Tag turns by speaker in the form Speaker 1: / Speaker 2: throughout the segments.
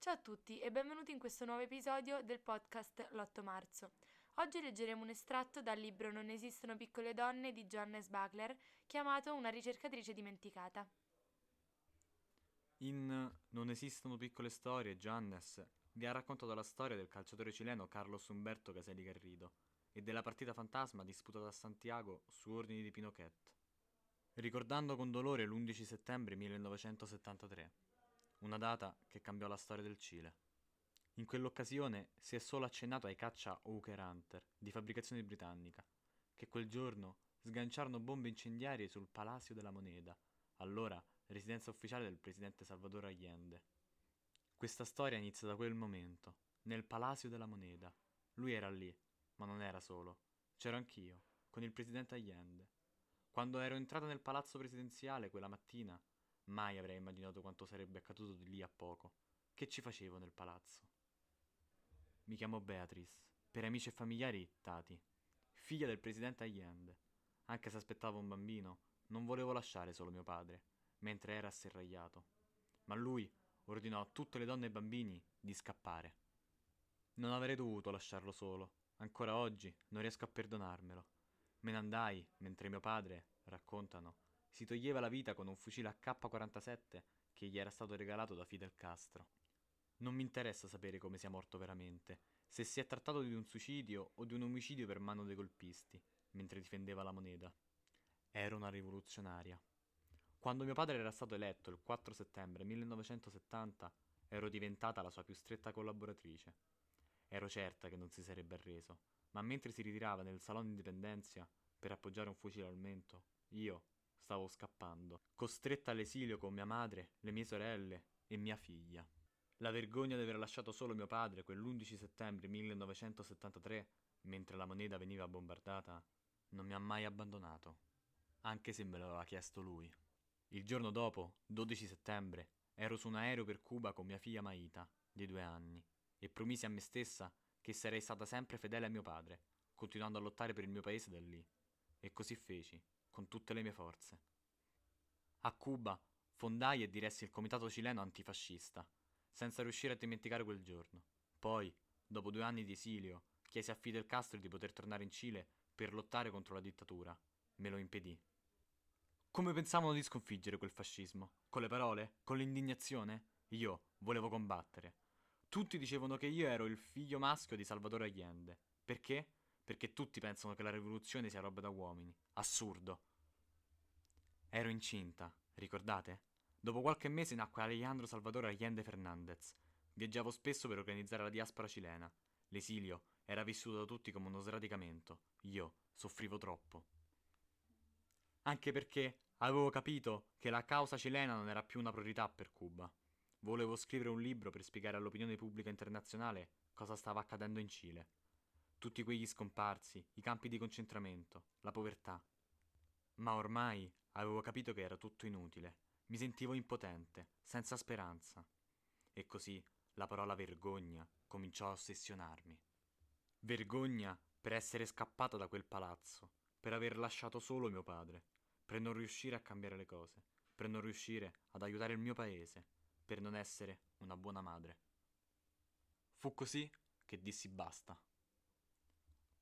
Speaker 1: Ciao a tutti e benvenuti in questo nuovo episodio del podcast L'8 marzo. Oggi leggeremo un estratto dal libro Non esistono piccole donne di Johannes Bagler, chiamato Una ricercatrice dimenticata.
Speaker 2: In Non esistono piccole storie, Johannes vi ha raccontato la storia del calciatore cileno Carlos Umberto Caselli Garrido e della partita fantasma disputata a Santiago su ordini di Pinoquet, ricordando con dolore l'11 settembre 1973 una data che cambiò la storia del Cile. In quell'occasione si è solo accennato ai caccia Hawker Hunter di fabbricazione britannica, che quel giorno sganciarono bombe incendiarie sul Palacio della Moneda, allora residenza ufficiale del presidente Salvador Allende. Questa storia inizia da quel momento, nel Palacio della Moneda. Lui era lì, ma non era solo. C'ero anch'io, con il presidente Allende. Quando ero entrata nel palazzo presidenziale quella mattina, Mai avrei immaginato quanto sarebbe accaduto di lì a poco. Che ci facevo nel palazzo? Mi chiamo Beatrice, per amici e familiari Tati, figlia del presidente Allende. Anche se aspettavo un bambino, non volevo lasciare solo mio padre, mentre era asserragliato. Ma lui ordinò a tutte le donne e bambini di scappare. Non avrei dovuto lasciarlo solo. Ancora oggi non riesco a perdonarmelo. Me ne andai mentre mio padre, raccontano, si toglieva la vita con un fucile AK-47 che gli era stato regalato da Fidel Castro. Non mi interessa sapere come sia morto veramente, se si è trattato di un suicidio o di un omicidio per mano dei colpisti, mentre difendeva la moneta. Ero una rivoluzionaria. Quando mio padre era stato eletto il 4 settembre 1970, ero diventata la sua più stretta collaboratrice. Ero certa che non si sarebbe arreso, ma mentre si ritirava nel salone Indipendenzia per appoggiare un fucile al mento, io, Stavo scappando, costretta all'esilio con mia madre, le mie sorelle e mia figlia. La vergogna di aver lasciato solo mio padre quell'11 settembre 1973, mentre la moneta veniva bombardata, non mi ha mai abbandonato, anche se me l'aveva chiesto lui. Il giorno dopo, 12 settembre, ero su un aereo per Cuba con mia figlia Maita, di due anni, e promisi a me stessa che sarei stata sempre fedele a mio padre, continuando a lottare per il mio paese da lì. E così feci con tutte le mie forze. A Cuba fondai e diressi il comitato cileno antifascista, senza riuscire a dimenticare quel giorno. Poi, dopo due anni di esilio, chiesi a Fidel Castro di poter tornare in Cile per lottare contro la dittatura. Me lo impedì. Come pensavano di sconfiggere quel fascismo? Con le parole? Con l'indignazione? Io volevo combattere. Tutti dicevano che io ero il figlio maschio di Salvatore Allende. Perché? Perché tutti pensano che la rivoluzione sia roba da uomini. Assurdo. Ero incinta, ricordate? Dopo qualche mese nacque Alejandro Salvador Allende Fernandez. Viaggiavo spesso per organizzare la diaspora cilena. L'esilio era vissuto da tutti come uno sradicamento. Io soffrivo troppo. Anche perché avevo capito che la causa cilena non era più una priorità per Cuba. Volevo scrivere un libro per spiegare all'opinione pubblica internazionale cosa stava accadendo in Cile tutti quegli scomparsi, i campi di concentramento, la povertà. Ma ormai avevo capito che era tutto inutile, mi sentivo impotente, senza speranza. E così la parola vergogna cominciò a ossessionarmi. Vergogna per essere scappata da quel palazzo, per aver lasciato solo mio padre, per non riuscire a cambiare le cose, per non riuscire ad aiutare il mio paese, per non essere una buona madre. Fu così che dissi basta.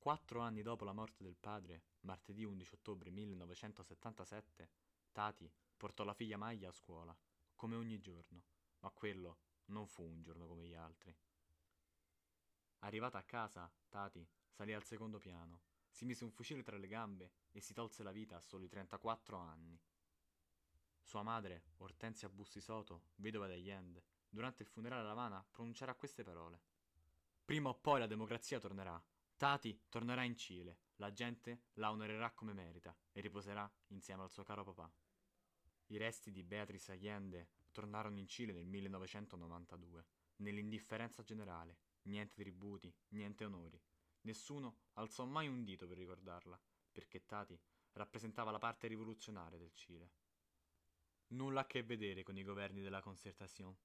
Speaker 2: Quattro anni dopo la morte del padre, martedì 11 ottobre 1977, Tati portò la figlia Maglia a scuola, come ogni giorno, ma quello non fu un giorno come gli altri. Arrivata a casa, Tati salì al secondo piano, si mise un fucile tra le gambe e si tolse la vita a soli 34 anni. Sua madre, Ortensia Bussi Soto, vedova di Allende, durante il funerale a Havana pronuncerà queste parole. Prima o poi la democrazia tornerà, Tati tornerà in Cile, la gente la onorerà come merita e riposerà insieme al suo caro papà. I resti di Beatrice Allende tornarono in Cile nel 1992, nell'indifferenza generale, niente tributi, niente onori. Nessuno alzò mai un dito per ricordarla, perché Tati rappresentava la parte rivoluzionaria del Cile. Nulla a che vedere con i governi della concertazione.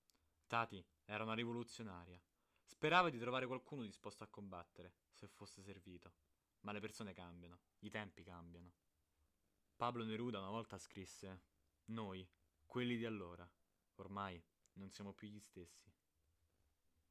Speaker 2: Tati era una rivoluzionaria, Sperava di trovare qualcuno disposto a combattere, se fosse servito. Ma le persone cambiano, i tempi cambiano. Pablo Neruda una volta scrisse: Noi, quelli di allora, ormai non siamo più gli stessi.